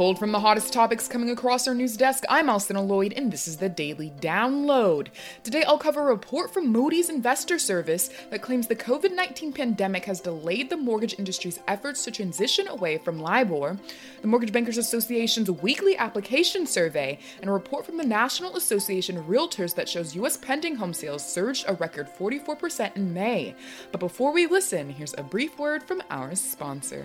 Pulled from the hottest topics coming across our news desk, I'm Alcynna Lloyd, and this is the Daily Download. Today, I'll cover a report from Moody's Investor Service that claims the COVID 19 pandemic has delayed the mortgage industry's efforts to transition away from LIBOR, the Mortgage Bankers Association's weekly application survey, and a report from the National Association of Realtors that shows U.S. pending home sales surged a record 44% in May. But before we listen, here's a brief word from our sponsor.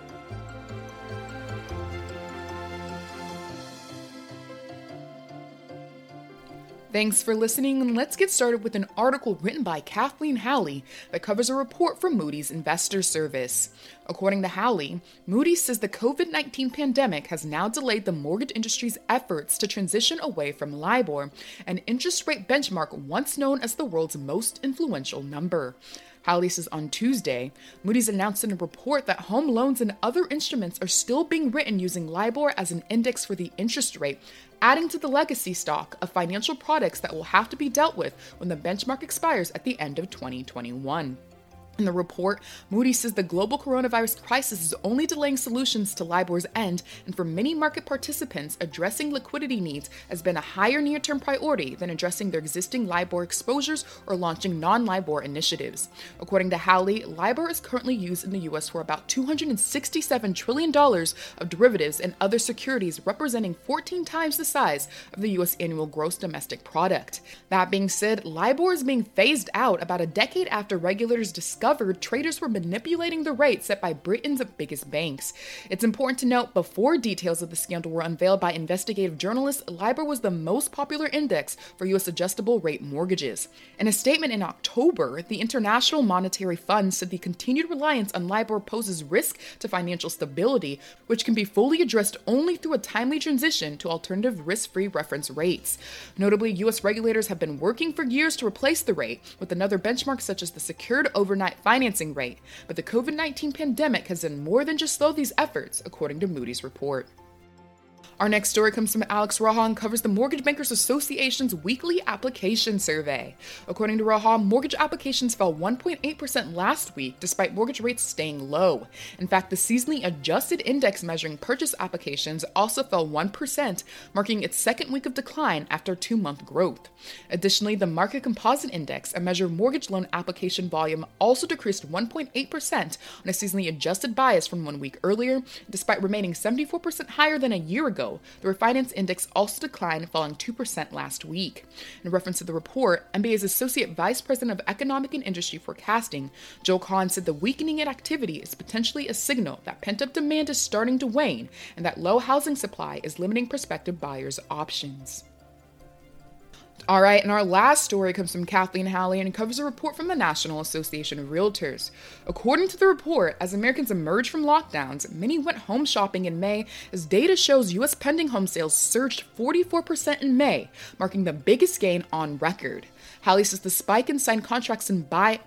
Thanks for listening, and let's get started with an article written by Kathleen Howley that covers a report from Moody's Investor Service. According to Howley, Moody's says the COVID 19 pandemic has now delayed the mortgage industry's efforts to transition away from LIBOR, an interest rate benchmark once known as the world's most influential number. Howley says on Tuesday, Moody's announced in a report that home loans and other instruments are still being written using LIBOR as an index for the interest rate, adding to the legacy stock of financial products that will have to be dealt with when the benchmark expires at the end of 2021. In the report, Moody says the global coronavirus crisis is only delaying solutions to LIBOR's end, and for many market participants, addressing liquidity needs has been a higher near term priority than addressing their existing LIBOR exposures or launching non LIBOR initiatives. According to Howley, LIBOR is currently used in the U.S. for about $267 trillion of derivatives and other securities, representing 14 times the size of the U.S. annual gross domestic product. That being said, LIBOR is being phased out about a decade after regulators discovered discovered traders were manipulating the rate set by Britain's biggest banks. It's important to note before details of the scandal were unveiled by investigative journalists, LIBOR was the most popular index for U.S. adjustable rate mortgages. In a statement in October, the International Monetary Fund said the continued reliance on LIBOR poses risk to financial stability, which can be fully addressed only through a timely transition to alternative risk free reference rates. Notably, U.S. regulators have been working for years to replace the rate with another benchmark such as the Secured Overnight financing rate, but the COVID 19 pandemic has done more than just slow these efforts, according to Moody's report. Our next story comes from Alex Roha and covers the Mortgage Bankers Association's weekly application survey. According to Roha, mortgage applications fell 1.8% last week despite mortgage rates staying low. In fact, the seasonally adjusted index measuring purchase applications also fell 1%, marking its second week of decline after two month growth. Additionally, the Market Composite Index, a measure of mortgage loan application volume, also decreased 1.8% on a seasonally adjusted bias from one week earlier, despite remaining 74% higher than a year ago the refinance index also declined, falling 2% last week. In reference to the report, MBA's Associate Vice President of Economic and Industry Forecasting, Joel Kan said the weakening in activity is potentially a signal that pent up demand is starting to wane and that low housing supply is limiting prospective buyers' options. All right, and our last story comes from Kathleen Howley and covers a report from the National Association of Realtors. According to the report, as Americans emerge from lockdowns, many went home shopping in May as data shows U.S. pending home sales surged 44% in May, marking the biggest gain on record. Howley says the spike in signed contracts and buy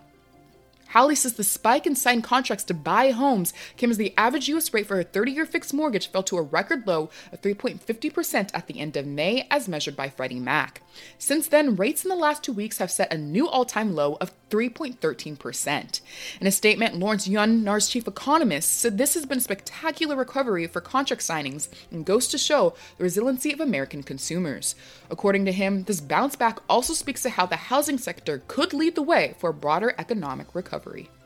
Howley says the spike in signed contracts to buy homes came as the average U.S. rate for a 30 year fixed mortgage fell to a record low of 3.50% at the end of May, as measured by Freddie Mac. Since then, rates in the last two weeks have set a new all time low of 3.13%. In a statement, Lawrence Yun, NAR's chief economist, said this has been a spectacular recovery for contract signings and goes to show the resiliency of American consumers. According to him, this bounce back also speaks to how the housing sector could lead the way for a broader economic recovery recovery.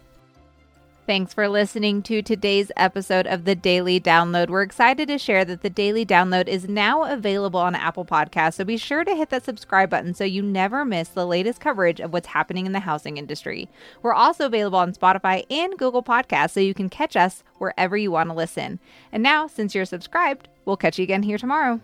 Thanks for listening to today's episode of the Daily Download. We're excited to share that the Daily Download is now available on Apple Podcasts, so be sure to hit that subscribe button so you never miss the latest coverage of what's happening in the housing industry. We're also available on Spotify and Google Podcasts, so you can catch us wherever you want to listen. And now, since you're subscribed, we'll catch you again here tomorrow.